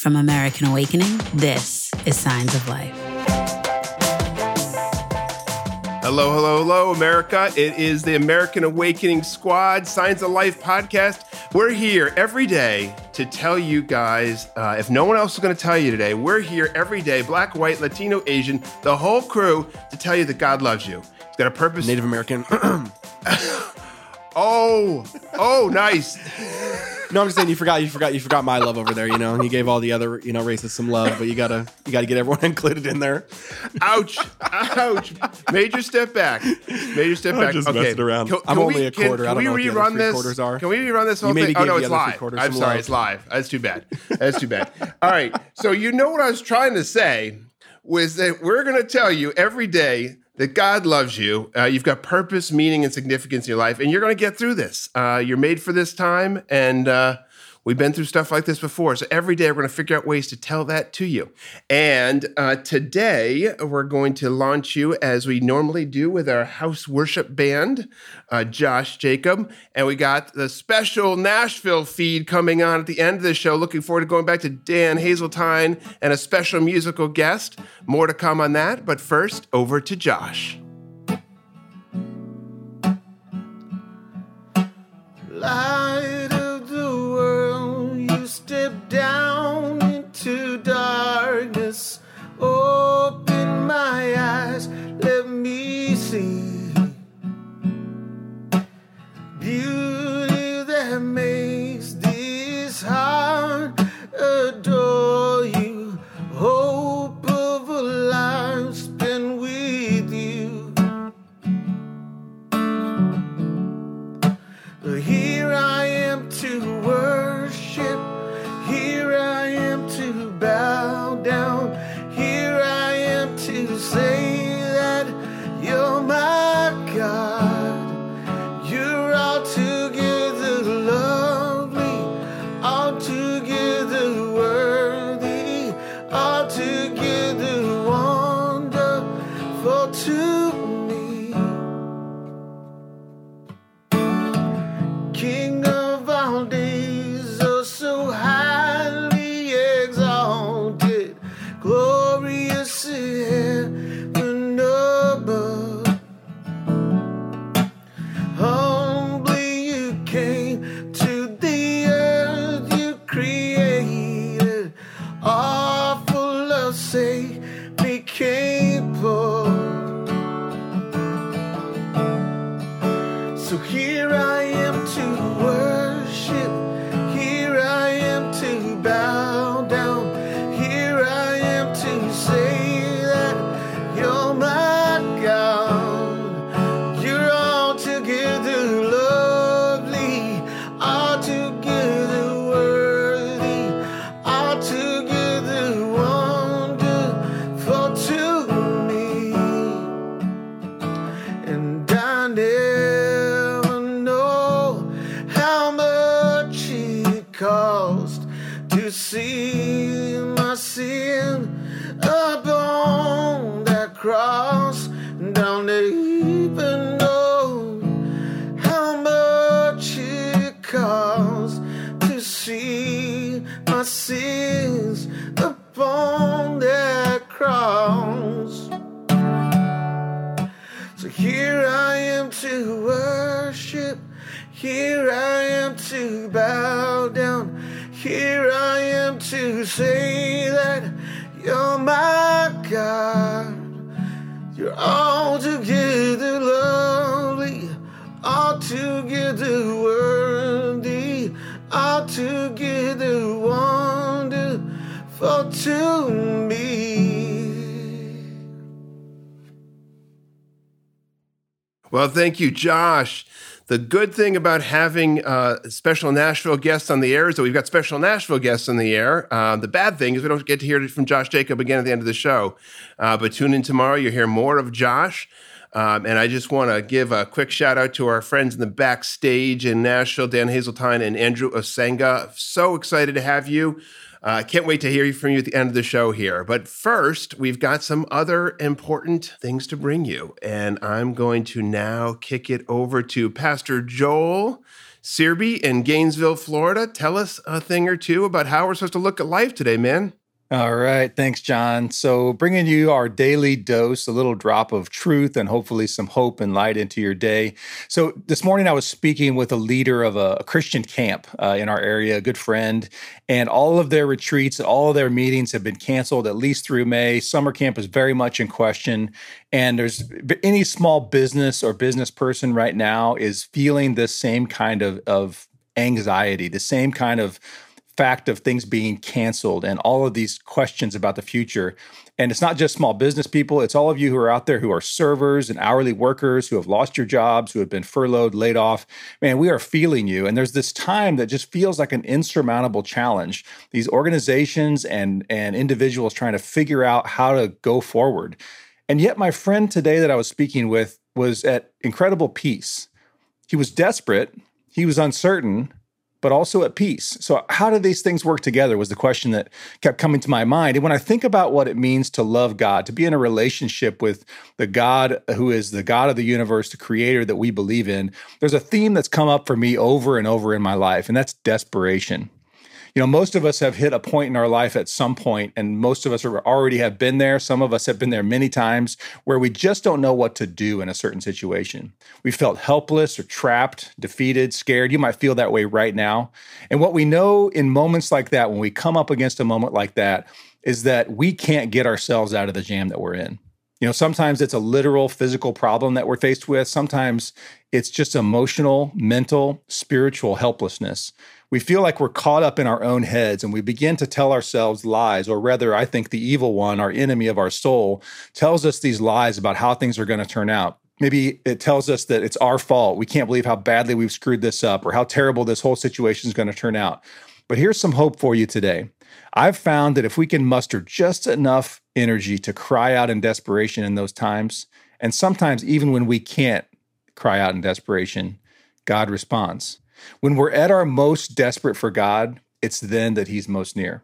From American Awakening, this is Signs of Life. Hello, hello, hello, America. It is the American Awakening Squad, Signs of Life podcast. We're here every day to tell you guys, uh, if no one else is going to tell you today, we're here every day, black, white, Latino, Asian, the whole crew, to tell you that God loves you. He's got a purpose. Native American. oh, oh, nice. No, I'm just saying you forgot you forgot you forgot my love over there. You know, you gave all the other you know races some love, but you gotta you gotta get everyone included in there. Ouch! Ouch! Major step back. Major step back. I'm just okay. messing around. I'm we- only a quarter. I Can, don't know what we the other rerun this? quarters are. Can we rerun this whole thing? Oh no, it's live. I'm sorry, love. it's live. That's too bad. That's too bad. All right. So you know what I was trying to say was that we're going to tell you every day that God loves you. Uh, you've got purpose, meaning, and significance in your life, and you're going to get through this. Uh, you're made for this time, and uh, we've been through stuff like this before. So every day we're going to figure out ways to tell that to you. And uh, today we're going to launch you as we normally do with our house worship band, uh, Josh Jacob, and we got the special Nashville feed coming on at the end of the show. Looking forward to going back to Dan Haseltine and a special musical guest. More to come on that, but first over to Josh. Down to me. Well, thank you, Josh. The good thing about having uh, special Nashville guests on the air is that we've got special Nashville guests on the air. Uh, the bad thing is we don't get to hear from Josh Jacob again at the end of the show. Uh, but tune in tomorrow, you'll hear more of Josh. Um, and I just want to give a quick shout out to our friends in the backstage in Nashville, Dan Haseltine and Andrew Osenga. So excited to have you. I uh, can't wait to hear from you at the end of the show here. But first, we've got some other important things to bring you. And I'm going to now kick it over to Pastor Joel Searby in Gainesville, Florida. Tell us a thing or two about how we're supposed to look at life today, man. All right. Thanks, John. So, bringing you our daily dose, a little drop of truth and hopefully some hope and light into your day. So, this morning I was speaking with a leader of a, Christian camp uh, in our area, a good friend, and all of their retreats, all of their meetings have been canceled at least through May. Summer camp is very much in question. And there's any small business or business person right now is feeling this same kind of, of anxiety, the same kind of fact of things being canceled and all of these questions about the future. And it's not just small business people, it's all of you who are out there who are servers and hourly workers who have lost your jobs, who have been furloughed, laid off. Man, we are feeling you. And there's this time that just feels like an insurmountable challenge. These organizations and, and individuals trying to figure out how to go forward. And yet, my friend today that I was speaking with was at incredible peace. He was desperate, he was uncertain, but also at peace. So, how do these things work together? Was the question that kept coming to my mind. And when I think about what it means to love God, to be in a relationship with the God who is the God of the universe, the creator that we believe in, there's a theme that's come up for me over and over in my life, and that's desperation you know, most of us have hit a point in our life at some point, and most of us are already have been there. Some of us have been there many times where we just don't know what to do in a certain situation. We felt helpless or trapped, defeated, scared. You might feel that way right now. And what we know in moments like that, when we come up against a moment like that, is that we can't get ourselves out of the jam that we're in. You know, sometimes it's a literal physical problem that we're faced with. Sometimes it's just emotional, mental, spiritual helplessness we feel like we're caught up in our own heads and we begin to tell ourselves lies, or rather, I think the evil one, our enemy of our soul, tells us these lies about how things are going to turn out. Maybe it tells us that it's our fault. We can't believe how badly we've screwed this up or how terrible this whole situation is going to turn out. But here's some hope for you today. I've found that if we can muster just enough energy to cry out in desperation in those times, and sometimes even when we can't cry out in desperation, God responds. When we're at our most desperate for God, it's then that He's most near.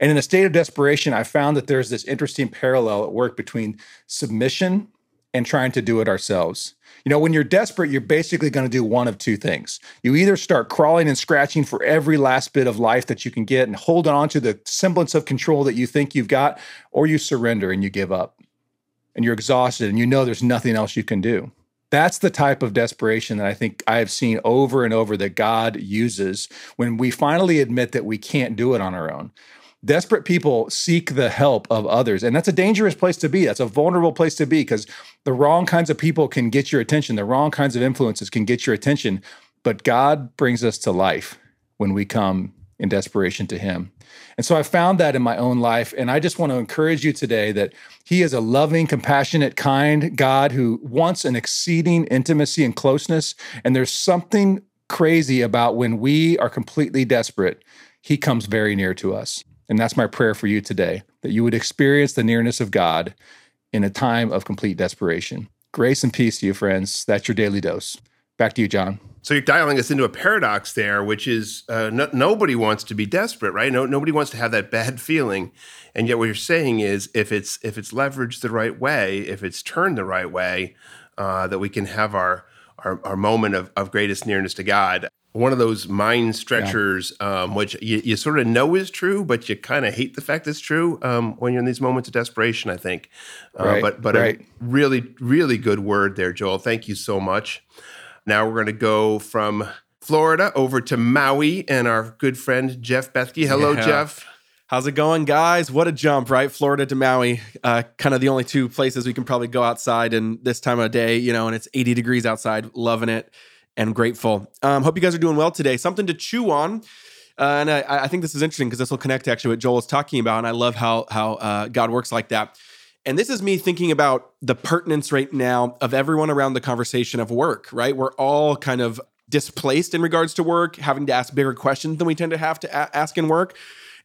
And in a state of desperation, I found that there's this interesting parallel at work between submission and trying to do it ourselves. You know, when you're desperate, you're basically going to do one of two things. You either start crawling and scratching for every last bit of life that you can get and hold on to the semblance of control that you think you've got, or you surrender and you give up. And you're exhausted and you know there's nothing else you can do. That's the type of desperation that I think I have seen over and over that God uses when we finally admit that we can't do it on our own. Desperate people seek the help of others. And that's a dangerous place to be. That's a vulnerable place to be because the wrong kinds of people can get your attention. The wrong kinds of influences can get your attention. But God brings us to life when we come in desperation to Him. And so I found that in my own life. And I just want to encourage you today that He is a loving, compassionate, kind God who wants an exceeding intimacy and closeness. And there's something crazy about when we are completely desperate, He comes very near to us. And that's my prayer for you today that you would experience the nearness of God in a time of complete desperation. Grace and peace to you, friends. That's your daily dose. Back to you, John. So you're dialing us into a paradox there, which is uh, no, nobody wants to be desperate, right? No, nobody wants to have that bad feeling, and yet what you're saying is if it's if it's leveraged the right way, if it's turned the right way, uh, that we can have our our, our moment of, of greatest nearness to God. One of those mind stretchers, yeah. um, which you, you, sort of know is true, but you kind of hate the fact it's true um, when you're in these moments of desperation. I think, uh, right, but but right. a really really good word there, Joel. Thank you so much. Now we're going to go from Florida over to Maui and our good friend Jeff Bethke. Hello, yeah. Jeff. How's it going, guys? What a jump, right? Florida to Maui, uh, kind of the only two places we can probably go outside in this time of day, you know, and it's 80 degrees outside. Loving it and grateful. Um, hope you guys are doing well today. Something to chew on. Uh, and I, I, think this is interesting because this will connect actually what Joel is talking about. And I love how, how uh, God works like that. And this is me thinking about the pertinence right now of everyone around the conversation of work, right? We're all kind of displaced in regards to work, having to ask bigger questions than we tend to have to a- ask in work.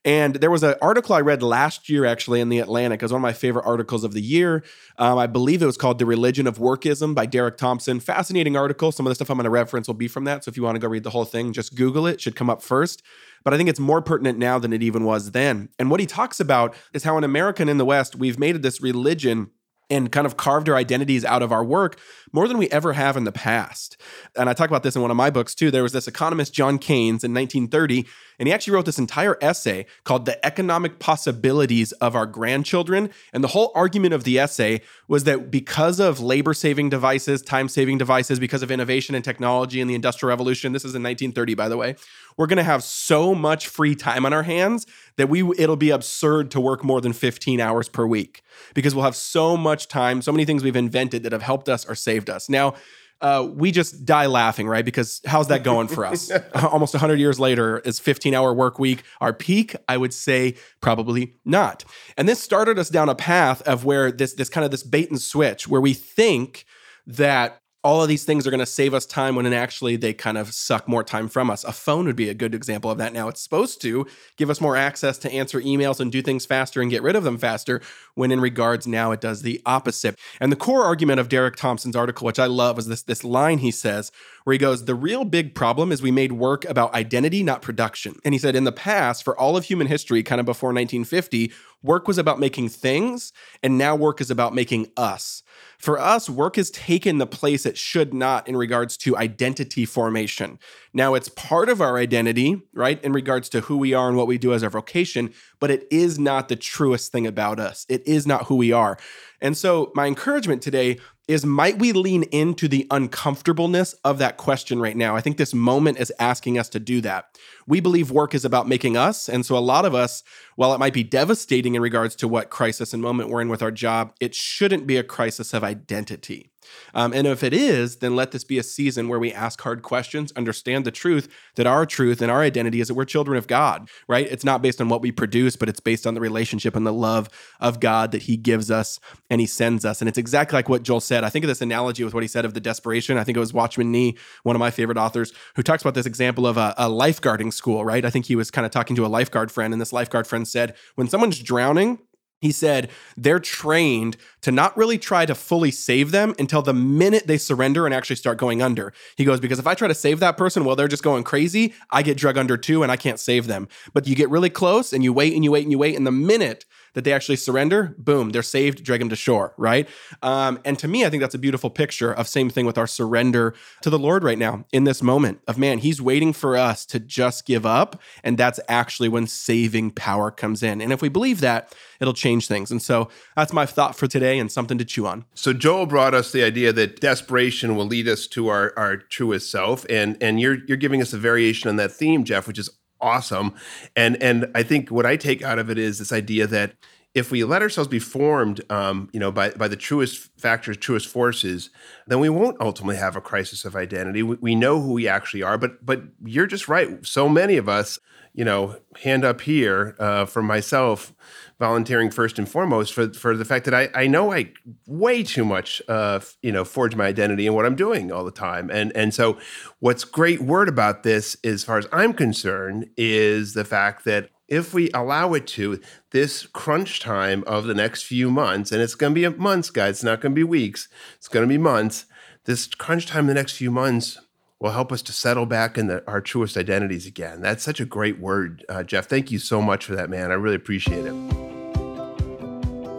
And there was an article I read last year, actually, in the Atlantic. It was one of my favorite articles of the year. Um, I believe it was called "The Religion of Workism" by Derek Thompson. Fascinating article. Some of the stuff I'm going to reference will be from that. So if you want to go read the whole thing, just Google it. it should come up first but I think it's more pertinent now than it even was then. And what he talks about is how in America and in the West, we've made this religion and kind of carved our identities out of our work more than we ever have in the past. And I talk about this in one of my books too. There was this economist, John Keynes, in 1930, and he actually wrote this entire essay called The Economic Possibilities of Our Grandchildren. And the whole argument of the essay was that because of labor saving devices, time saving devices, because of innovation and technology and the Industrial Revolution, this is in 1930, by the way, we're going to have so much free time on our hands that we it'll be absurd to work more than 15 hours per week because we'll have so much time, so many things we've invented that have helped us or saved us. Now, uh, we just die laughing, right? Because how's that going for us? Almost 100 years later, is 15 hour work week our peak? I would say probably not. And this started us down a path of where this this kind of this bait and switch, where we think that all of these things are going to save us time when actually they kind of suck more time from us. A phone would be a good example of that now. It's supposed to give us more access to answer emails and do things faster and get rid of them faster, when in regards now it does the opposite. And the core argument of Derek Thompson's article, which I love, is this, this line he says, where he goes, The real big problem is we made work about identity, not production. And he said, In the past, for all of human history, kind of before 1950, work was about making things, and now work is about making us. For us, work has taken the place it should not in regards to identity formation. Now, it's part of our identity, right, in regards to who we are and what we do as our vocation, but it is not the truest thing about us. It is not who we are. And so, my encouragement today is might we lean into the uncomfortableness of that question right now? I think this moment is asking us to do that. We believe work is about making us. And so, a lot of us, while it might be devastating in regards to what crisis and moment we're in with our job, it shouldn't be a crisis of identity. Um, and if it is, then let this be a season where we ask hard questions, understand the truth that our truth and our identity is that we're children of God, right? It's not based on what we produce, but it's based on the relationship and the love of God that He gives us and He sends us. And it's exactly like what Joel said. I think of this analogy with what he said of the desperation. I think it was Watchman Nee, one of my favorite authors, who talks about this example of a, a lifeguarding school, right? I think he was kind of talking to a lifeguard friend, and this lifeguard friend said, when someone's drowning, he said they're trained to not really try to fully save them until the minute they surrender and actually start going under. He goes, Because if I try to save that person while they're just going crazy, I get drug under too and I can't save them. But you get really close and you wait and you wait and you wait. And the minute that they actually surrender, boom, they're saved, drag them to shore, right? Um, and to me, I think that's a beautiful picture of same thing with our surrender to the Lord right now in this moment of man, He's waiting for us to just give up. And that's actually when saving power comes in. And if we believe that, it'll change things. And so that's my thought for today and something to chew on. So Joel brought us the idea that desperation will lead us to our, our truest self. And and you're you're giving us a variation on that theme, Jeff, which is awesome. And and I think what I take out of it is this idea that if we let ourselves be formed, um, you know, by by the truest factors, truest forces, then we won't ultimately have a crisis of identity. We, we know who we actually are. But but you're just right. So many of us, you know, hand up here uh, for myself, volunteering first and foremost for for the fact that I I know I way too much uh, you know forge my identity and what I'm doing all the time. And and so what's great word about this, as far as I'm concerned, is the fact that if we allow it to, this crunch time of the next few months, and it's going to be months, guys, it's not going to be weeks, it's going to be months. This crunch time the next few months will help us to settle back in the, our truest identities again. That's such a great word, uh, Jeff. Thank you so much for that, man. I really appreciate it.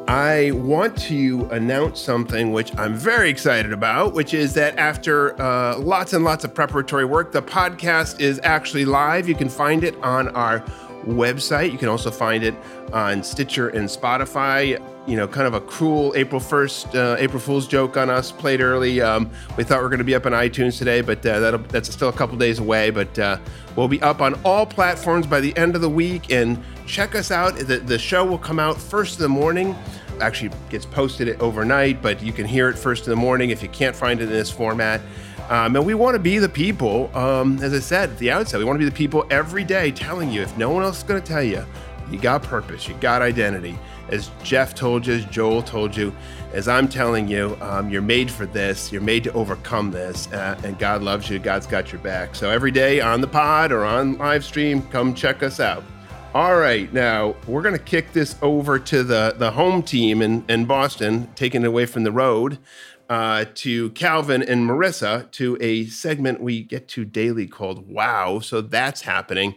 I want to announce something which I'm very excited about, which is that after uh, lots and lots of preparatory work, the podcast is actually live. You can find it on our website. You can also find it on Stitcher and Spotify. You know, kind of a cruel April 1st, uh, April Fool's joke on us played early. Um, we thought we are going to be up on iTunes today, but uh, that's still a couple days away. But uh, we'll be up on all platforms by the end of the week. And check us out. The, the show will come out first in the morning. Actually, gets posted overnight, but you can hear it first in the morning if you can't find it in this format. Um, and we want to be the people, um, as I said at the outset, we want to be the people every day telling you, if no one else is going to tell you, you got purpose, you got identity. As Jeff told you, as Joel told you, as I'm telling you, um, you're made for this, you're made to overcome this, uh, and God loves you, God's got your back. So every day on the pod or on live stream, come check us out. All right, now we're going to kick this over to the, the home team in, in Boston, taking it away from the road uh, to Calvin and Marissa to a segment we get to daily called Wow. So that's happening.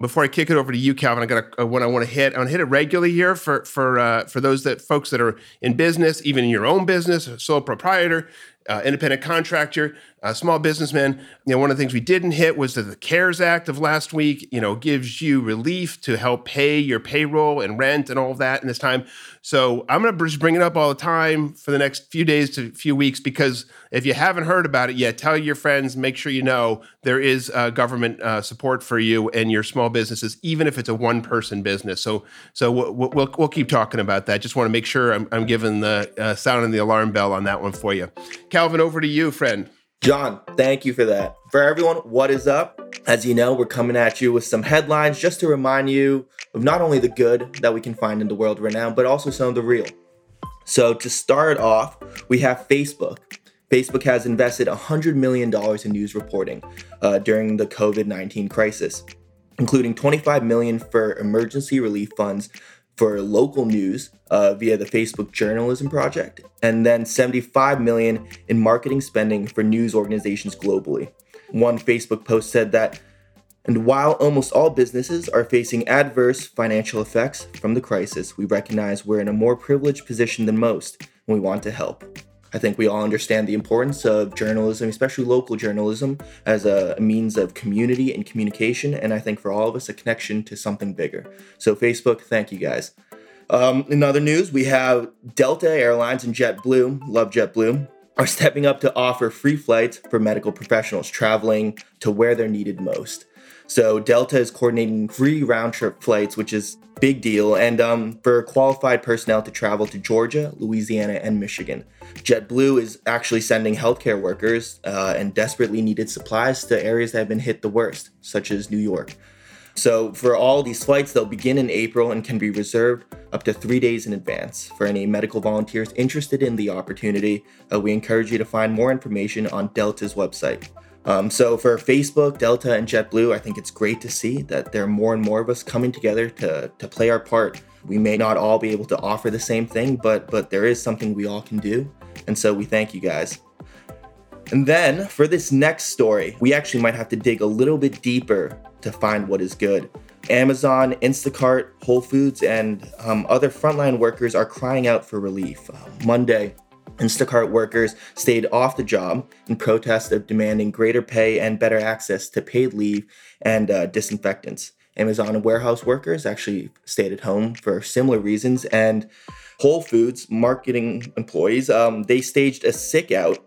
before I kick it over to you, Calvin, I got a, one I want to hit. I want to hit it regularly here for for uh, for those that folks that are in business, even in your own business, sole proprietor, uh, independent contractor, uh, small businessman. You know, one of the things we didn't hit was that the CARES Act of last week. You know, gives you relief to help pay your payroll and rent and all of that in this time. So I'm going to just bring it up all the time for the next few days to few weeks because if you haven't heard about it yet, tell your friends. Make sure you know there is uh, government uh, support for you and your small businesses, even if it's a one person business. So so we'll, we'll, we'll keep talking about that. Just want to make sure I'm, I'm giving the uh, sounding the alarm bell on that one for you. Calvin, over to you, friend. John, thank you for that. For everyone, what is up? As you know, we're coming at you with some headlines just to remind you of not only the good that we can find in the world right now, but also some of the real. So, to start off, we have Facebook. Facebook has invested $100 million in news reporting uh, during the COVID 19 crisis, including 25 million for emergency relief funds for local news uh, via the Facebook Journalism Project, and then 75 million in marketing spending for news organizations globally. One Facebook post said that, and while almost all businesses are facing adverse financial effects from the crisis, we recognize we're in a more privileged position than most, and we want to help. I think we all understand the importance of journalism, especially local journalism, as a means of community and communication. And I think for all of us, a connection to something bigger. So, Facebook, thank you guys. Um, in other news, we have Delta Airlines and JetBlue, love JetBlue, are stepping up to offer free flights for medical professionals traveling to where they're needed most. So Delta is coordinating free round trip flights, which is big deal, and um, for qualified personnel to travel to Georgia, Louisiana, and Michigan. JetBlue is actually sending healthcare workers uh, and desperately needed supplies to areas that have been hit the worst, such as New York. So, for all these flights, they'll begin in April and can be reserved up to three days in advance. For any medical volunteers interested in the opportunity, uh, we encourage you to find more information on Delta's website. Um, so for Facebook, Delta, and JetBlue, I think it's great to see that there are more and more of us coming together to, to play our part. We may not all be able to offer the same thing, but but there is something we all can do. And so we thank you guys. And then for this next story, we actually might have to dig a little bit deeper to find what is good. Amazon, Instacart, Whole Foods, and um, other frontline workers are crying out for relief. Uh, Monday, Instacart workers stayed off the job in protest of demanding greater pay and better access to paid leave and uh, disinfectants. Amazon warehouse workers actually stayed at home for similar reasons, and Whole Foods marketing employees um, they staged a sick out,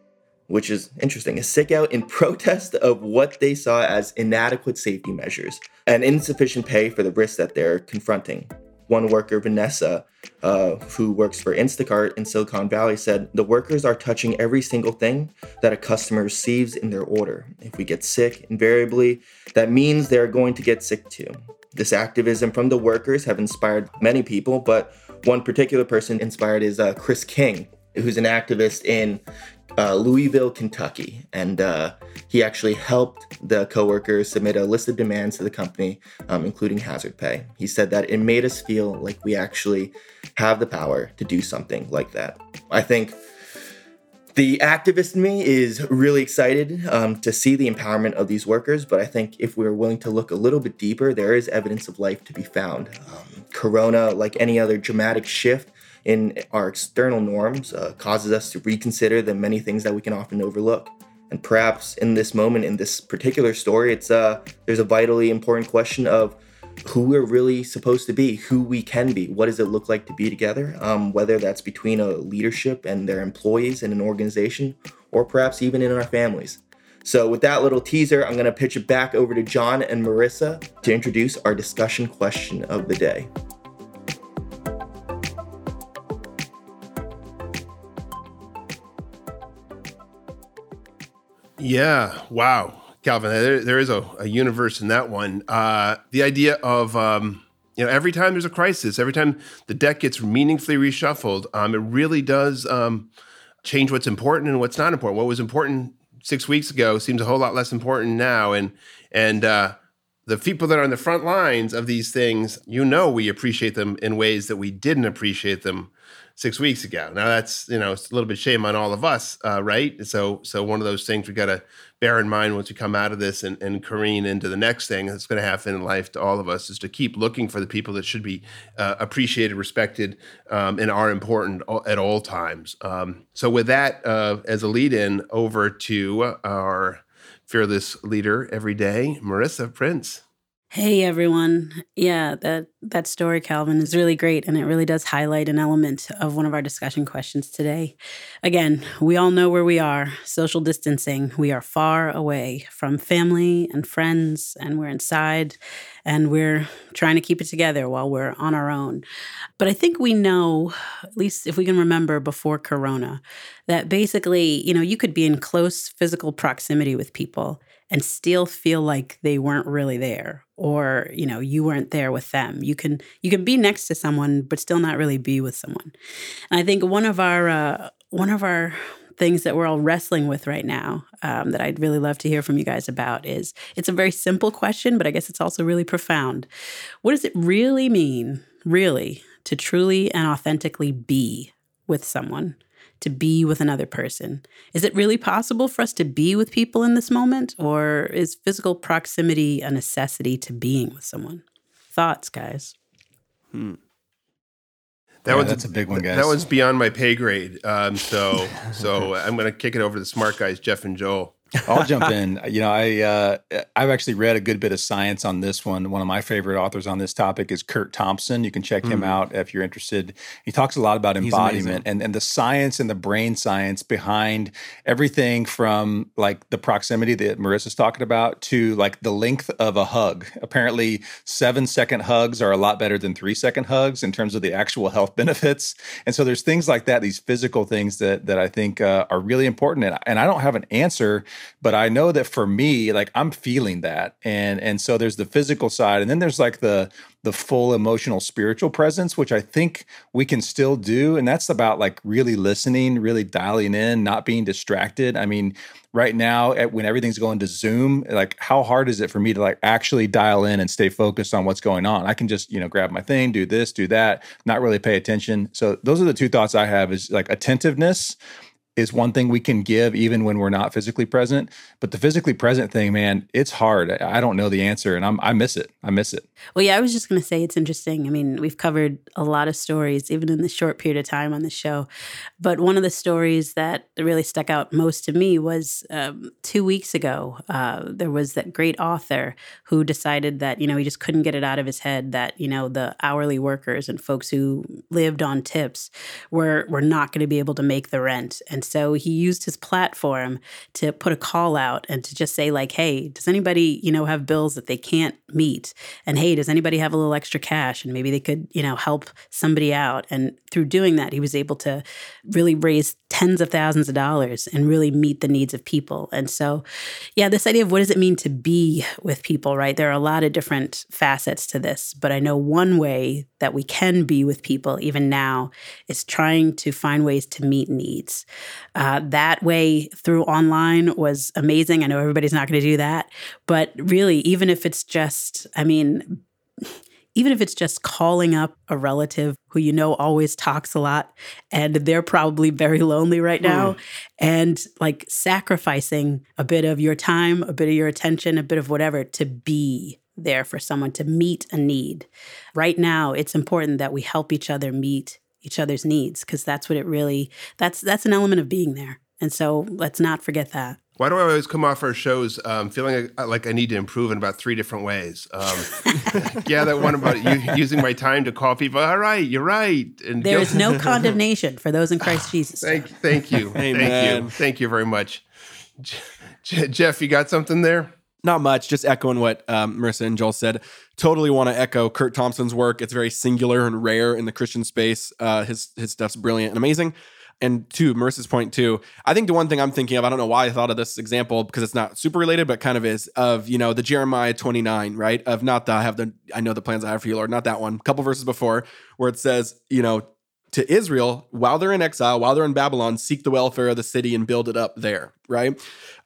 which is interesting, a sick out in protest of what they saw as inadequate safety measures and insufficient pay for the risks that they're confronting one worker, Vanessa, uh, who works for Instacart in Silicon Valley, said the workers are touching every single thing that a customer receives in their order. If we get sick, invariably, that means they're going to get sick too. This activism from the workers have inspired many people, but one particular person inspired is uh, Chris King, who's an activist in uh, Louisville, Kentucky, and uh, he actually helped the coworkers submit a list of demands to the company, um, including hazard pay. He said that it made us feel like we actually have the power to do something like that. I think the activist in me is really excited um, to see the empowerment of these workers, but I think if we're willing to look a little bit deeper, there is evidence of life to be found. Um, corona, like any other dramatic shift, in our external norms uh, causes us to reconsider the many things that we can often overlook. And perhaps in this moment, in this particular story, it's uh, there's a vitally important question of who we're really supposed to be, who we can be. What does it look like to be together? Um, whether that's between a leadership and their employees in an organization, or perhaps even in our families. So, with that little teaser, I'm going to pitch it back over to John and Marissa to introduce our discussion question of the day. Yeah. Wow. Calvin, there, there is a, a universe in that one. Uh, the idea of, um, you know, every time there's a crisis, every time the deck gets meaningfully reshuffled, um, it really does um, change what's important and what's not important. What was important six weeks ago seems a whole lot less important now. And, and, uh, the people that are on the front lines of these things, you know, we appreciate them in ways that we didn't appreciate them six weeks ago. Now that's you know it's a little bit shame on all of us, uh, right? So so one of those things we got to bear in mind once we come out of this and, and careen into the next thing that's going to happen in life to all of us is to keep looking for the people that should be uh, appreciated, respected, um, and are important at all times. Um, so with that uh, as a lead in over to our fearless leader every day, Marissa Prince. Hey everyone. Yeah, that that story Calvin is really great and it really does highlight an element of one of our discussion questions today. Again, we all know where we are, social distancing. We are far away from family and friends and we're inside and we're trying to keep it together while we're on our own. But I think we know, at least if we can remember before corona, that basically, you know, you could be in close physical proximity with people and still feel like they weren't really there or you know you weren't there with them. You can you can be next to someone but still not really be with someone. And i think one of our uh, one of our things that we're all wrestling with right now um, that i'd really love to hear from you guys about is it's a very simple question but i guess it's also really profound. What does it really mean really to truly and authentically be with someone to be with another person. Is it really possible for us to be with people in this moment, or is physical proximity a necessity to being with someone? Thoughts, guys? Hmm. That yeah, one's that's a big one, guys. That one's beyond my pay grade. Um, so, so I'm going to kick it over to the smart guys, Jeff and Joel. I'll jump in. You know, I uh, I've actually read a good bit of science on this one. One of my favorite authors on this topic is Kurt Thompson. You can check mm. him out if you're interested. He talks a lot about embodiment and and the science and the brain science behind everything from like the proximity that Marissa's talking about to like the length of a hug. Apparently, seven second hugs are a lot better than three second hugs in terms of the actual health benefits. And so there's things like that, these physical things that that I think uh, are really important. And, and I don't have an answer but i know that for me like i'm feeling that and and so there's the physical side and then there's like the the full emotional spiritual presence which i think we can still do and that's about like really listening really dialing in not being distracted. I mean right now at, when everything's going to zoom like how hard is it for me to like actually dial in and stay focused on what's going on? I can just you know grab my thing do this do that not really pay attention. So those are the two thoughts i have is like attentiveness is one thing we can give even when we're not physically present. But the physically present thing, man, it's hard. I don't know the answer and I'm, I miss it. I miss it. Well, yeah, I was just going to say it's interesting. I mean, we've covered a lot of stories, even in the short period of time on the show. But one of the stories that really stuck out most to me was um, two weeks ago. Uh, there was that great author who decided that, you know, he just couldn't get it out of his head that, you know, the hourly workers and folks who lived on tips were, were not going to be able to make the rent. And so he used his platform to put a call out and to just say like, "Hey, does anybody, you know, have bills that they can't meet? And hey, does anybody have a little extra cash and maybe they could, you know, help somebody out?" And through doing that, he was able to really raise tens of thousands of dollars and really meet the needs of people. And so, yeah, this idea of what does it mean to be with people, right? There are a lot of different facets to this, but I know one way that we can be with people even now is trying to find ways to meet needs. Uh, that way through online was amazing. I know everybody's not going to do that, but really, even if it's just, I mean, even if it's just calling up a relative who you know always talks a lot and they're probably very lonely right now mm. and like sacrificing a bit of your time, a bit of your attention, a bit of whatever to be there for someone to meet a need. Right now, it's important that we help each other meet each other's needs because that's what it really that's that's an element of being there. And so let's not forget that. Why do I always come off our shows um, feeling like I need to improve in about three different ways? Um, yeah, that one about you, using my time to call people. All right, you're right. And there is no condemnation for those in Christ Jesus. thank, thank you, Amen. thank you, thank you very much. J- Jeff, you got something there? Not much. Just echoing what um, Marissa and Joel said. Totally want to echo Kurt Thompson's work. It's very singular and rare in the Christian space. Uh, his his stuff's brilliant and amazing. And to Marissa's point too, I think the one thing I'm thinking of, I don't know why I thought of this example because it's not super related, but kind of is of you know the Jeremiah 29, right? Of not the I have the I know the plans I have for you, Lord, not that one. A couple verses before where it says, you know, to Israel while they're in exile, while they're in Babylon, seek the welfare of the city and build it up there. Right?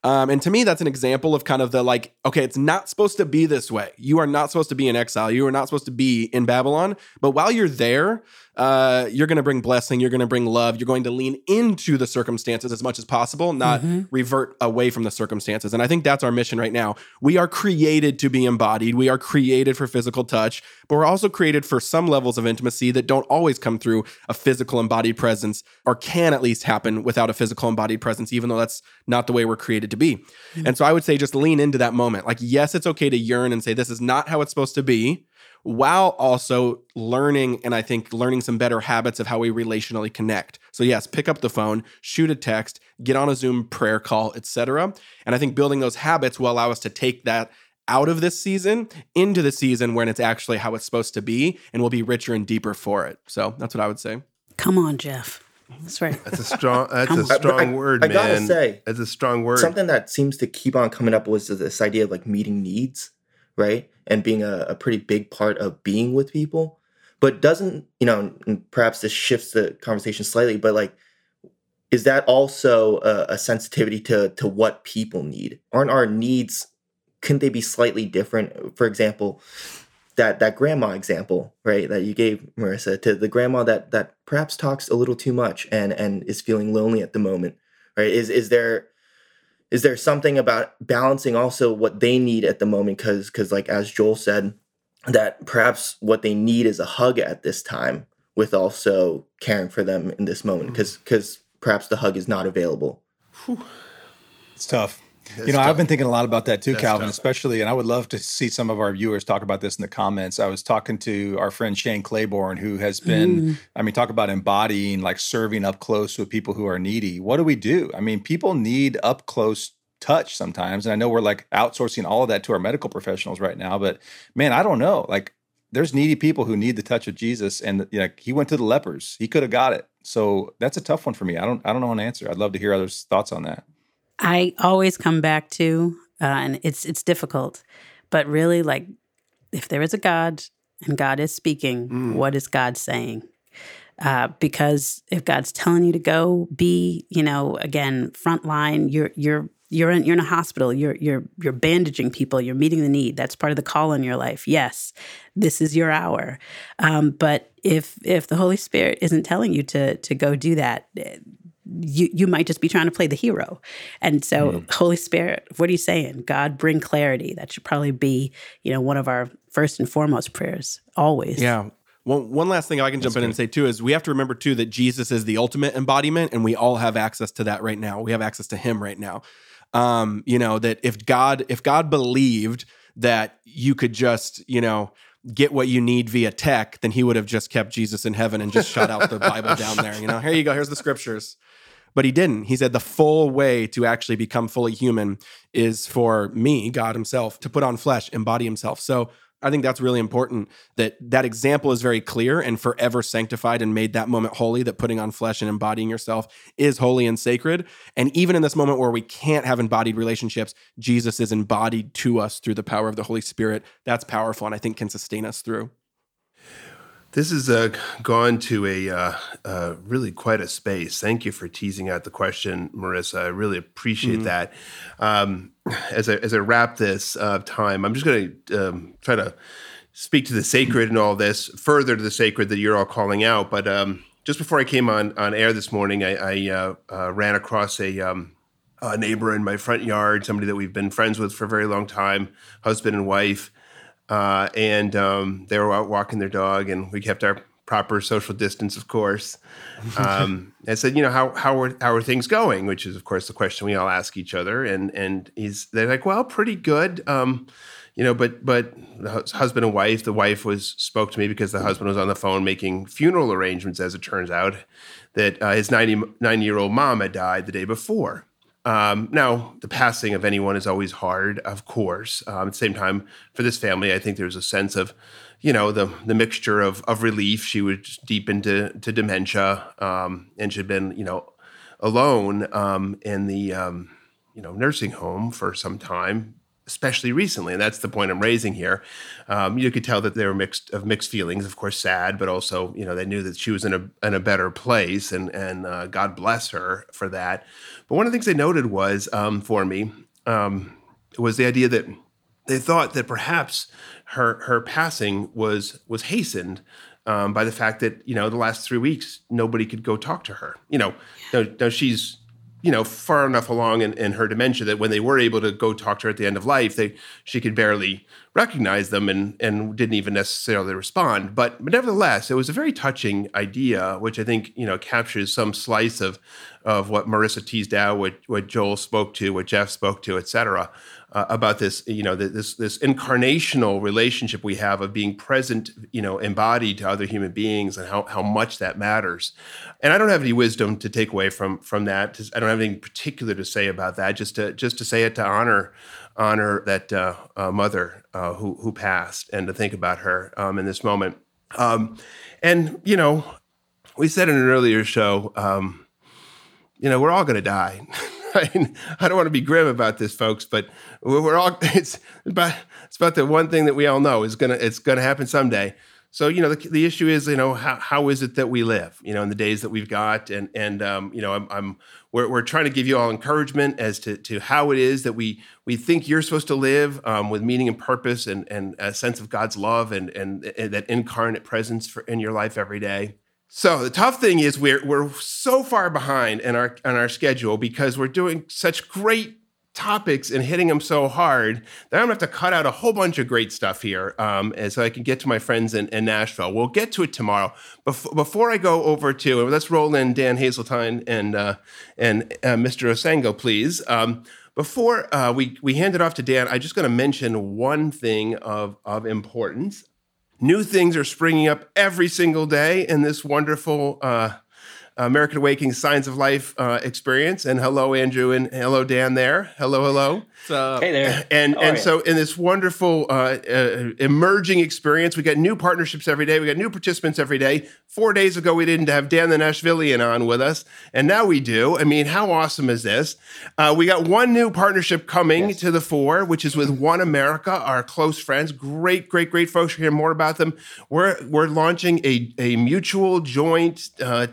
Um, and to me, that's an example of kind of the like, okay, it's not supposed to be this way. You are not supposed to be in exile. You are not supposed to be in Babylon. But while you're there, uh, you're going to bring blessing. You're going to bring love. You're going to lean into the circumstances as much as possible, not Mm-hmm. revert away from the circumstances. And I think that's our mission right now. We are created to be embodied. We are created for physical touch, but we're also created for some levels of intimacy that don't always come through a physical embodied presence or can at least happen without a physical embodied presence, even though that's not the way we're created to be. Hmm. And so I would say just lean into that moment. Like, yes, it's okay to yearn and say, this is not how it's supposed to be while also learning and I think learning some better habits of how we relationally connect. So yes, pick up the phone, shoot a text, get on a Zoom prayer call, etc. And I think building those habits will allow us to take that out of this season into the season when it's actually how it's supposed to be and we'll be richer and deeper for it. So that's what I would say. Come on, Jeff. That's right. That's a strong. That's a strong I- word, I man. gotta say, that's a strong word. Something that seems to keep on coming up was this idea of like meeting needs, right? And being a, a pretty big part of being with people. But doesn't, you know, and perhaps this shifts the conversation slightly, but like, is that also a, a sensitivity to to what people need? Aren't our needs, couldn't they be slightly different? For example, that that grandma example, right, that you gave Marissa, to the grandma that that perhaps talks a little too much and and is feeling lonely at the moment, right? Is is there is there something about balancing also what they need at the moment because because like as joel said that perhaps what they need is a hug at this time with also caring for them in this moment hmm. because because perhaps the hug is not available It's tough. That's you know, tough. I've been thinking a lot about that too, That's Calvin, tough. especially, and I would love to see some of our viewers talk about this in the comments. I was talking to our friend Shane Claiborne, who has been, mm. I mean, talk about embodying, like serving up close with people who are needy. What do we do? I mean, people need up close touch sometimes. And I know we're like outsourcing all of that to our medical professionals right now, but man, I don't know. Like, there's needy people who need the touch of Jesus, and you know, he went to the lepers. He could have got it. So that's a tough one for me. I don't, I don't know an answer. I'd love to hear others' thoughts on that. I always come back to, uh, and it's it's difficult, but really, like, if there is a God and God is speaking, Mm. what is God saying? Uh, because if God's telling you to go be, you know, again, front line, you're you're you're in you're in a hospital, you're you're you're bandaging people, you're meeting the need. That's part of the call in your life. Yes, this is your hour. Um, but if if the Holy Spirit isn't telling you to to go do that, eh, you you might just be trying to play the hero. And so, Holy Spirit, what are you saying? God, bring clarity. That should probably be, you know, one of our first and foremost prayers always. Yeah. One, one last thing I can jump in and say too is we have to remember too that Jesus is the ultimate embodiment and we all have access to that right now. We have access to him right now. Um, you know, that if God, if God believed that you could just, you know, get what you need via tech, then he would have just kept Jesus in heaven and just shut out the Bible down there. You know, here you go, here's the scriptures. But he didn't. He said the full way to actually become fully human is for me, God Himself, to put on flesh, embody Himself. So I think that's really important that that example is very clear and forever sanctified and made that moment holy, that putting on flesh and embodying yourself is holy and sacred. And even in this moment where we can't have embodied relationships, Jesus is embodied to us through the power of the Holy Spirit. That's powerful and I think can sustain us through. This has uh, gone to a uh, uh, really quite a space. Thank you for teasing out the question, Marissa. I really appreciate that. Um, as I as I wrap this uh, time, I'm just going to um, try to speak to the sacred and all this, further to the sacred that you're all calling out. But um, just before I came on on air this morning, I, I uh, uh, ran across a. Um, a neighbor in my front yard, somebody that we've been friends with for a very long time, husband and wife, uh, and um, they were out walking their dog, and we kept our proper social distance, of course. Um, I said, you know, how how are how are things going? Which is, of course, the question we all ask each other. And and he's they're like, well, pretty good. Um, you know, but but the husband and wife, the wife was spoke to me because the husband was on the phone making funeral arrangements. As it turns out, that uh, his ninety nine year old mom had died the day before. Um, now, the passing of anyone is always hard, of course. Um, at the same time, for this family, I think there's a sense of, you know, the the mixture of of relief. She was deep into to dementia, um, and she'd been, you know, alone um, in the um, you know nursing home for some time. Especially recently. And that's the point I'm raising here. Um, you could tell that they were mixed of mixed feelings, of course, sad, but also, you know, they knew that she was in a in a better place, and and uh, God bless her for that. But one of the things they noted was um, for me um, was the idea that they thought that perhaps her her passing was was hastened um, by the fact that you know the last three weeks nobody could go talk to her. You know, now, now she's you know far enough along in, in her dementia that when they were able to go talk to her at the end of life, they she could barely recognize them and and didn't even necessarily respond. But, but nevertheless, it was a very touching idea, which I think you know captures some slice of of what Marissa teased out, what what Joel spoke to, what Jeff spoke to, et cetera uh, about this, you know, this this incarnational relationship we have of being present, you know, embodied to other human beings, and how how much that matters. And I don't have any wisdom to take away from from that. I don't have anything particular to say about that. Just to just to say it to honor honor that uh, uh, mother uh, who who passed, and to think about her um, in this moment. Um, and you know, we said in an earlier show, um, you know, we're all going to die. I, don't want to be grim about this, folks, but we're all it's about it's about the one thing that we all know is gonna it's gonna happen someday. So you know the, the issue is you know how, how is it that we live you know in the days that we've got and and um, you know I'm, I'm we're, we're trying to give you all encouragement as to, to how it is that we we think you're supposed to live um, with meaning and purpose and and a sense of God's love and and, and that incarnate presence for, in your life every day. So the tough thing is we're we're so far behind in our on our schedule because we're doing such great topics and hitting them so hard that I'm gonna have to cut out a whole bunch of great stuff here, um, and so I can get to my friends in, in Nashville. We'll get to it tomorrow. Bef- before I go over to let's roll in Dan Haseltine and uh, and uh, Mr. Osenga, please. Um, before uh, we we hand it off to Dan, I'm just going to mention one thing of of importance. New things are springing up every single day in this wonderful uh, American Awakening Signs of Life uh, experience. And hello, Andrew, and hello, Dan. There, hello, hello. Hey there. And and so in this wonderful uh, uh, emerging experience, we got new partnerships every day. We got new participants every day. Four days ago, we didn't have Dan the Nashvilleian on with us, and now we do. I mean, how awesome is this? Uh, we got one new partnership coming yes. to the fore, which is with One America, our close friends. Great, great, great folks. You'll hear more about them. We're we're launching a a mutual joint uh,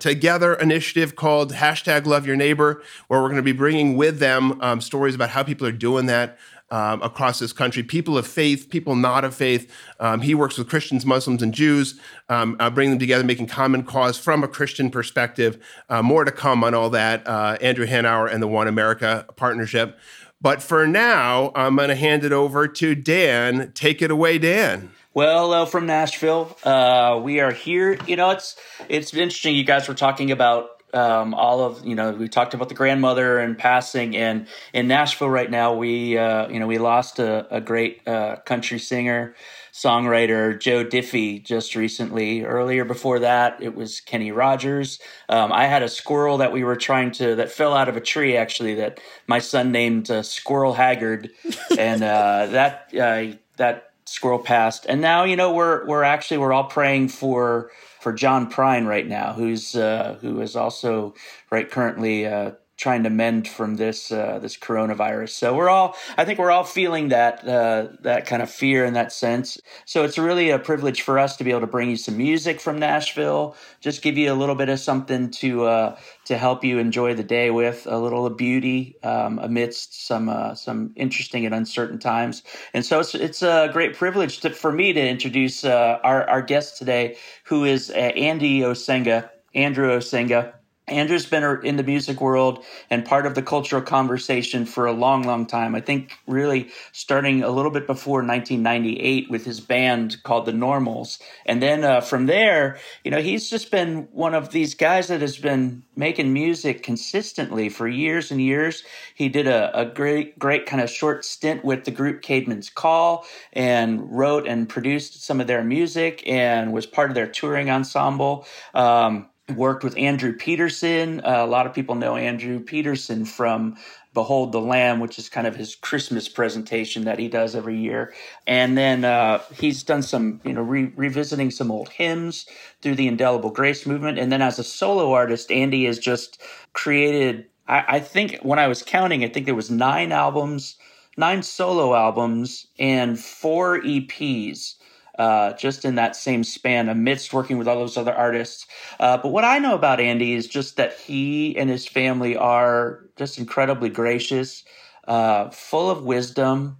together initiative called hashtag Love Your Neighbor, where we're going to be bringing with them um, stories about how people are doing that um, across this country. People of faith, people not of faith. Um, he works with Christians, Muslims, and Jews, um, uh, bringing them together, making common cause from a Christian perspective. Uh, more to come on all that. Uh, Andrew Hanauer and the One America partnership. But for now, I'm going to hand it over to Dan. Take it away, Dan. Well, hello from Nashville. Uh, we are here. You know, it's it's interesting. You guys were talking about um, all of you know we talked about the grandmother and passing and in nashville right now we uh, you know we lost a, a great uh, country singer songwriter joe diffie just recently earlier before that it was kenny rogers um, i had a squirrel that we were trying to that fell out of a tree actually that my son named uh, squirrel haggard and uh, that uh, that squirrel passed and now you know we're we're actually we're all praying for for John Prine right now, who's uh, who is also right currently uh, trying to mend from this uh, this coronavirus. So we're all, I think, we're all feeling that uh, that kind of fear in that sense. So it's really a privilege for us to be able to bring you some music from Nashville, just give you a little bit of something to uh, to help you enjoy the day with, a little of beauty um, amidst some uh, some interesting and uncertain times. And so it's it's a great privilege to, for me to introduce uh, our our guest today, who is uh, Andy Osenga, Andrew Osenga. Andrew's been in the music world and part of the cultural conversation for a long, long time. I think really starting a little bit before 1998 with his band called The Normals. And then uh, from there, you know, he's just been one of these guys that has been making music consistently for years and years. He did a, a great, great kind of short stint with the group Caedmon's Call and wrote and produced some of their music and was part of their touring ensemble. Um, worked with Andrew Peterson. Uh, a lot of people know Andrew Peterson from Behold the Lamb, which is kind of his Christmas presentation that he does every year. And then uh, he's done some, you know, re- revisiting some old hymns through the Indelible Grace movement. And then as a solo artist, Andy has just created, I, I think when I was counting, I think there was nine albums nine solo albums and four EPs. Uh, just in that same span, amidst working with all those other artists. Uh, but what I know about Andy is just that he and his family are just incredibly gracious, uh, full of wisdom.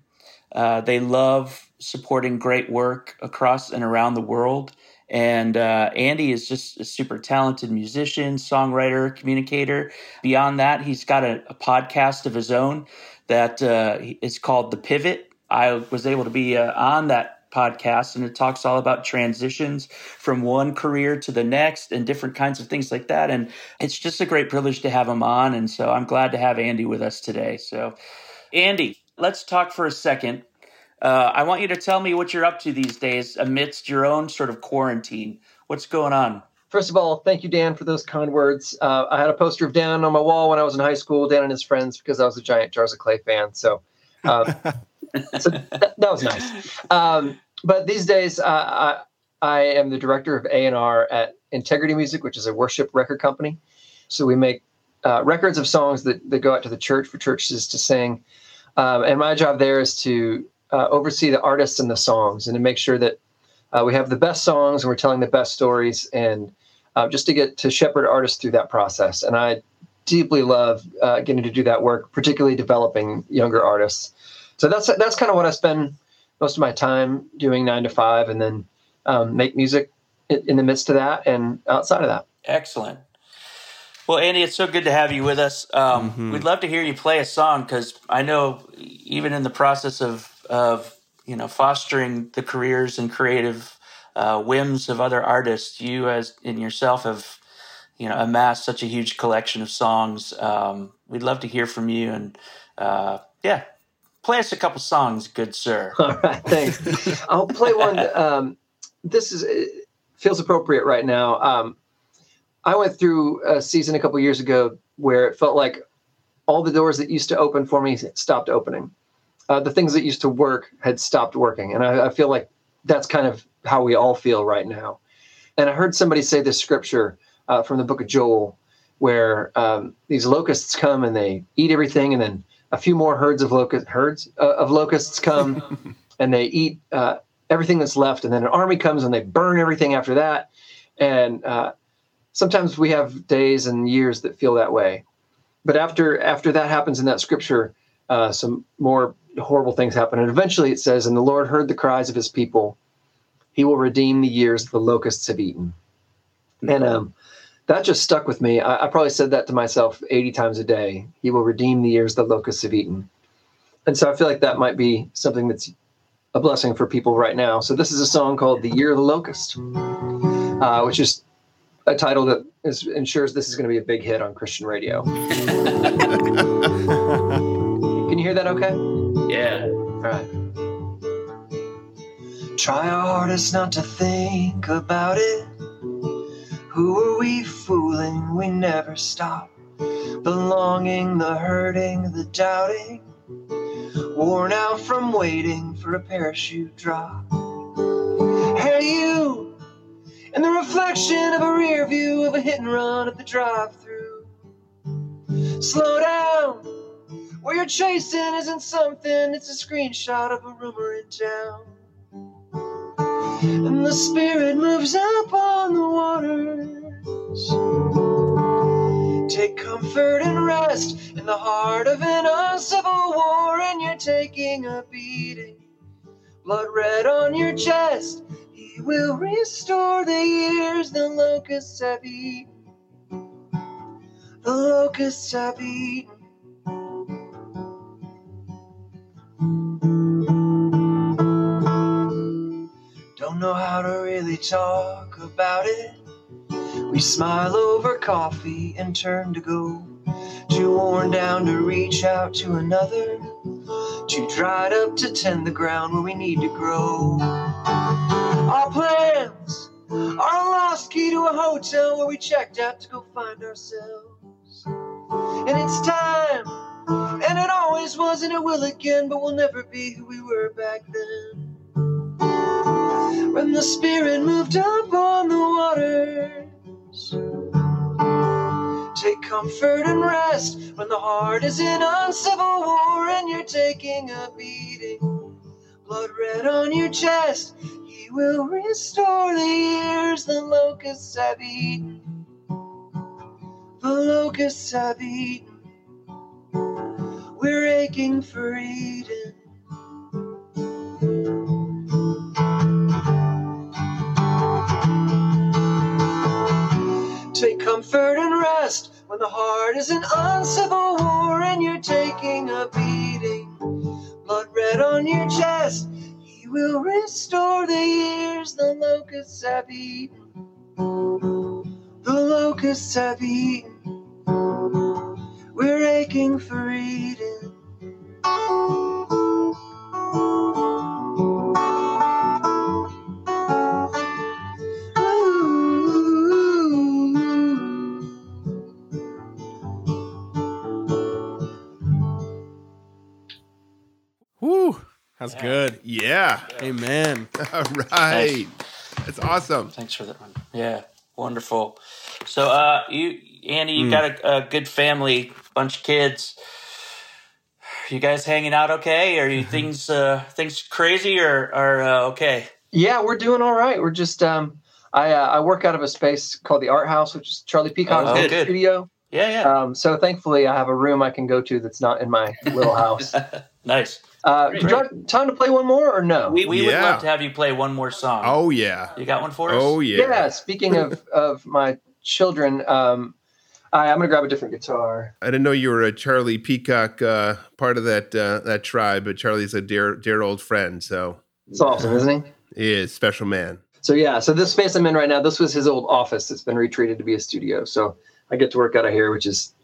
Uh, they love supporting great work across and around the world. And uh, Andy is just a super talented musician, songwriter, communicator. Beyond that, he's got a, a podcast of his own that uh, is called The Pivot. I was able to be uh, on that podcast and it talks all about transitions from one career to the next and different kinds of things like that. And it's just a great privilege to have him on. And so I'm glad to have Andy with us today. So, Andy, let's talk for a second uh, I want you to tell me what you're up to these days amidst your own sort of quarantine. What's going on? First of all, thank you, Dan, for those kind words. Uh, I had a poster of Dan on my wall when I was in high school, Dan and his friends, because I was a giant Jars of Clay fan. So, um, so that, that, was nice. Um, but these days, uh, I, I am the director of A&R at Integrity Music, which is a worship record company. So we make uh, records of songs that, that go out to the church for churches to sing. Um, and my job there is to uh, oversee the artists and the songs and to make sure that uh, we have the best songs and we're telling the best stories and uh, just to get to shepherd artists through that process. And I deeply love uh, getting to do that work, particularly developing younger artists. So that's that's kind of what I spend most of my time doing nine to five, and then um, make music in, in the midst of that and outside of that. Excellent. Well, Andy, it's so good to have you with us. Um, mm-hmm. We'd love to hear you play a song because I know even in the process of of you know fostering the careers and creative uh, whims of other artists, you as in yourself have you know amassed such a huge collection of songs. Um, we'd love to hear from you, and uh, yeah, play us a couple songs, good sir. All right, thanks. I'll play one. Um, this is feels appropriate right now. Um, I went through a season a couple years ago where it felt like all the doors that used to open for me stopped opening uh, the things that used to work had stopped working. And I, I, feel like that's kind of how we all feel right now. And I heard somebody say this scripture uh, from the book of Joel, where um, these locusts come and they eat everything, and then a few more herds of locust herds uh, of locusts come and they eat uh, everything that's left, and then an army comes and they burn everything after that. And uh, sometimes we have days and years that feel that way. But after after that happens in that scripture, uh, some more horrible things happen. And eventually it says, And the Lord heard the cries of his people. He will redeem the years the locusts have eaten. And um, that just stuck with me. I, I, probably said that to myself 80 times a day. He will redeem the years the locusts have eaten. And so I feel like that might be something that's a blessing for people right now. So this is a song called The Year of the Locust, uh, which is a title that is, ensures this is going to be a big hit on Christian radio. Can you hear that okay? Yeah. All right. Try our hardest not to think about it. Who are we fooling? We never stop. The longing, the hurting, the doubting. Worn out from waiting for a parachute drop. Hey, you! And the reflection of a rear view of a hit and run at the drive through. Slow down! What you're chasing isn't something, it's a screenshot of a rumor in town. And the spirit moves up on the waters. Take comfort and rest in the heart of an uncivil war, and you're taking a beating. Blood red on your chest, he will restore the years the locusts have eaten. The locusts have eaten. Talk about it. We smile over coffee and turn to go. Too worn down to reach out to another. Too dried up to tend the ground where we need to grow. Our plans are lost key to a hotel where we checked out to go find ourselves. And it's time and it always was, and it will again, but we'll never be who we were back then. When the Spirit moved up on the waters, take comfort and rest when the heart is in uncivil war and you're taking a beating. Blood red on your chest, he will restore the years the locusts have eaten. The locusts have eaten. We're aching for Eden. Take comfort and rest when the heart is in uncivil war and you're taking a beating. Blood red on your chest, he will restore the years the locusts have eaten. The locusts have eaten. We're aching for Eden. Whew. That's good. Yeah. Amen. All right. That's awesome. Thanks for that one. Yeah, wonderful. So, uh, you, Andy, you got a, a good family, bunch of kids. You guys hanging out okay? Are you things uh, things crazy or are uh, okay? Yeah, we're doing all right. We're just um, I uh, I work out of a space called the Art House, which is Charlie Peacock's Oh, good. studio. Yeah, yeah. Um, so thankfully, I have a room I can go to that's not in my little house. nice. Uh, Great. you like time to play one more or no? We, we would love to have you play one more song. Oh, yeah. You got one for us? Oh, yeah. yeah. Speaking of of my children, um, I, I'm gonna grab a different guitar. I didn't know you were a Charlie Peacock uh, part of that uh, that tribe, but Charlie's a dear dear old friend, so It's awesome, isn't he? he is special man. So yeah, so this space I'm in right now, this was his old office. It's been retreated to be a studio. So I get to work out of here, which is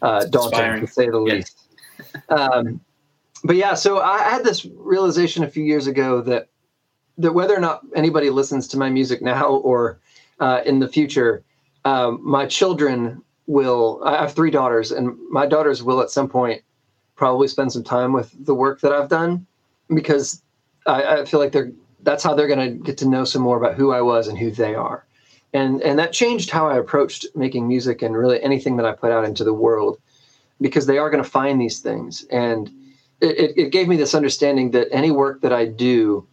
uh, daunting Inspiring. to say the Yeah. least. Um, but yeah, so I had this realization a few years ago that that whether or not anybody listens to my music now or uh, in the future, um, my children will. I have three daughters, and my daughters will at some point probably spend some time with the work that I've done because I, I feel like they're that's how they're going to get to know some more about who I was and who they are. And and that changed how I approached making music and really anything that I put out into the world because they are going to find these things. And it, it, gave me this understanding that any work that I do,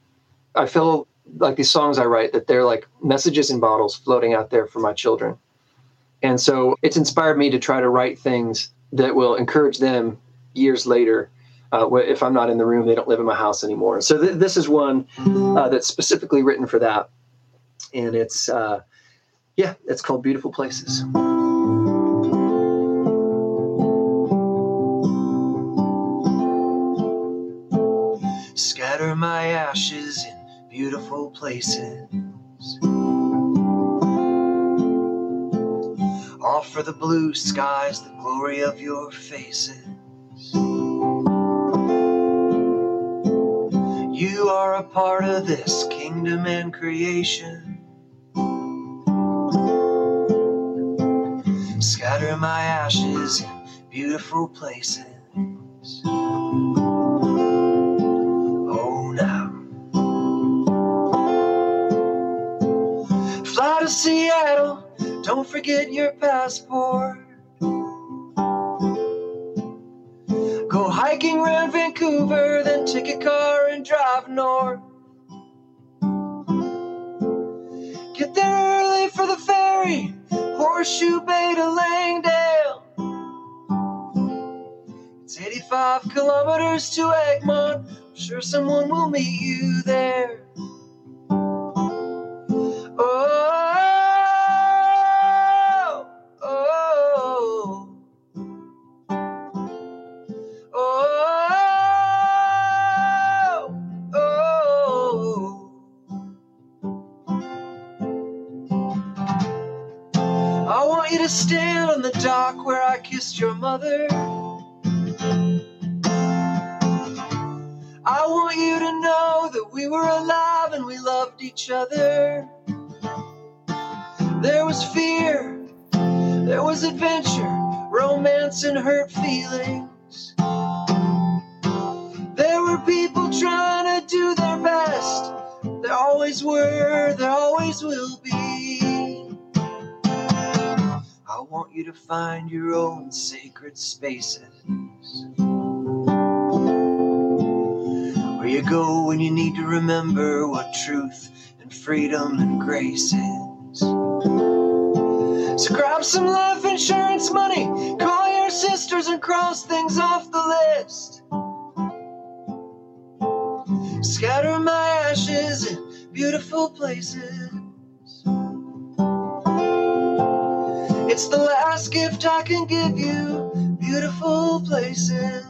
I feel like these songs I write, that they're like messages in bottles floating out there for my children. And so it's inspired me to try to write things that will encourage them years later uh, if I'm not in the room, they don't live in my house anymore. So th- this is one uh, that's specifically written for that, and it's uh, yeah, it's called Beautiful Places. My ashes in beautiful places. Offer the blue skies the glory of your faces. You are a part of this kingdom and creation. Scatter my ashes in beautiful places. Seattle, don't forget your passport. Go hiking around Vancouver, then take a car and drive north. Get there early for the ferry, Horseshoe Bay to Langdale. It's 85 kilometers to Egmont. I'm sure someone will meet you there. Oh, to stand on the dock where I kissed your mother. I want you to know that we were alive and we loved each other. There was fear, there was adventure, romance, and hurt feelings. There were people trying to do their best. There always were, there always will be. Want you to find your own sacred spaces. Where you go when you need to remember what truth and freedom and grace is. So grab some life insurance money, call your sisters and cross things off the list. Scatter my ashes in beautiful places. It's the last gift I can give you, beautiful places.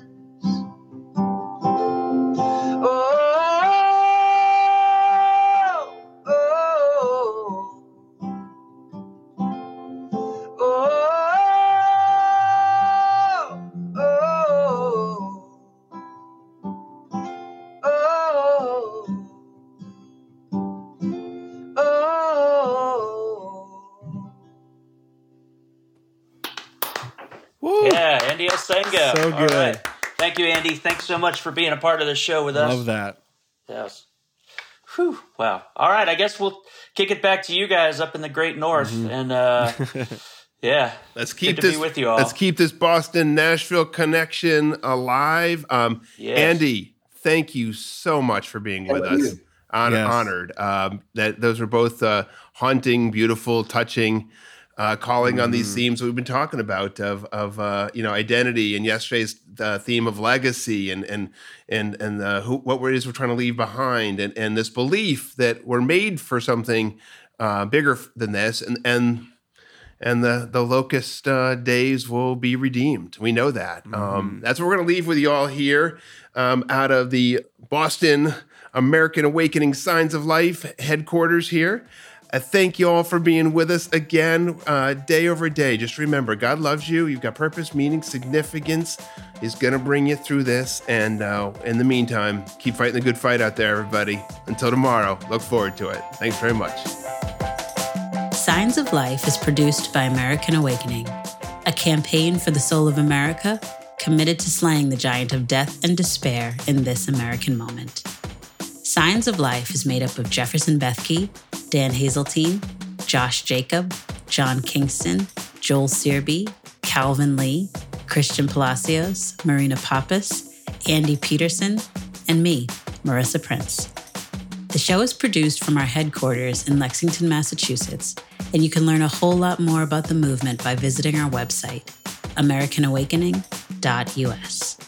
Andy Osenga. So good. right. Thank you, Andy. Thanks so much for being a part of the show with us. Love that. Yes. Whew. Wow. All right. I guess we'll kick it back to you guys up in the great north. Mm-hmm. And uh, yeah, Let's keep Good to be this with you all. Let's keep this Boston Nashville connection alive. Um, Yes. Andy, thank you so much for being with us. you. Hon- Yes. Honored. Um, that those were both uh, haunting, beautiful, touching. Uh, calling on Mm. these themes we've been talking about of of uh, you know identity and yesterday's uh, theme of legacy and and and and uh, who, what it is we're trying to leave behind and and this belief that we're made for something uh, bigger than this and and and the the locust uh, days will be redeemed. We know that. Um, that's what we're going to leave with you all here um, out of the Boston American Awakening Signs of Life headquarters here. I thank you all for being with us again, uh, day over day. Just remember, God loves you. You've got purpose, meaning, significance. He's going to bring you through this. And uh, in the meantime, keep fighting the good fight out there, everybody. Until tomorrow, look forward to it. Thanks very much. Signs of Life is produced by American Awakening, a campaign for the soul of America committed to slaying the giant of death and despair in this American moment. Signs of Life is made up of Jefferson Bethke, Dan Haseltine, Josh Jacob, John Kingston, Joel Searby, Calvin Lee, Christian Palacios, Marina Pappas, Andy Peterson, and me, Marissa Prince. The show is produced from our headquarters in Lexington, Massachusetts, and you can learn a whole lot more about the movement by visiting our website, americanawakening.us.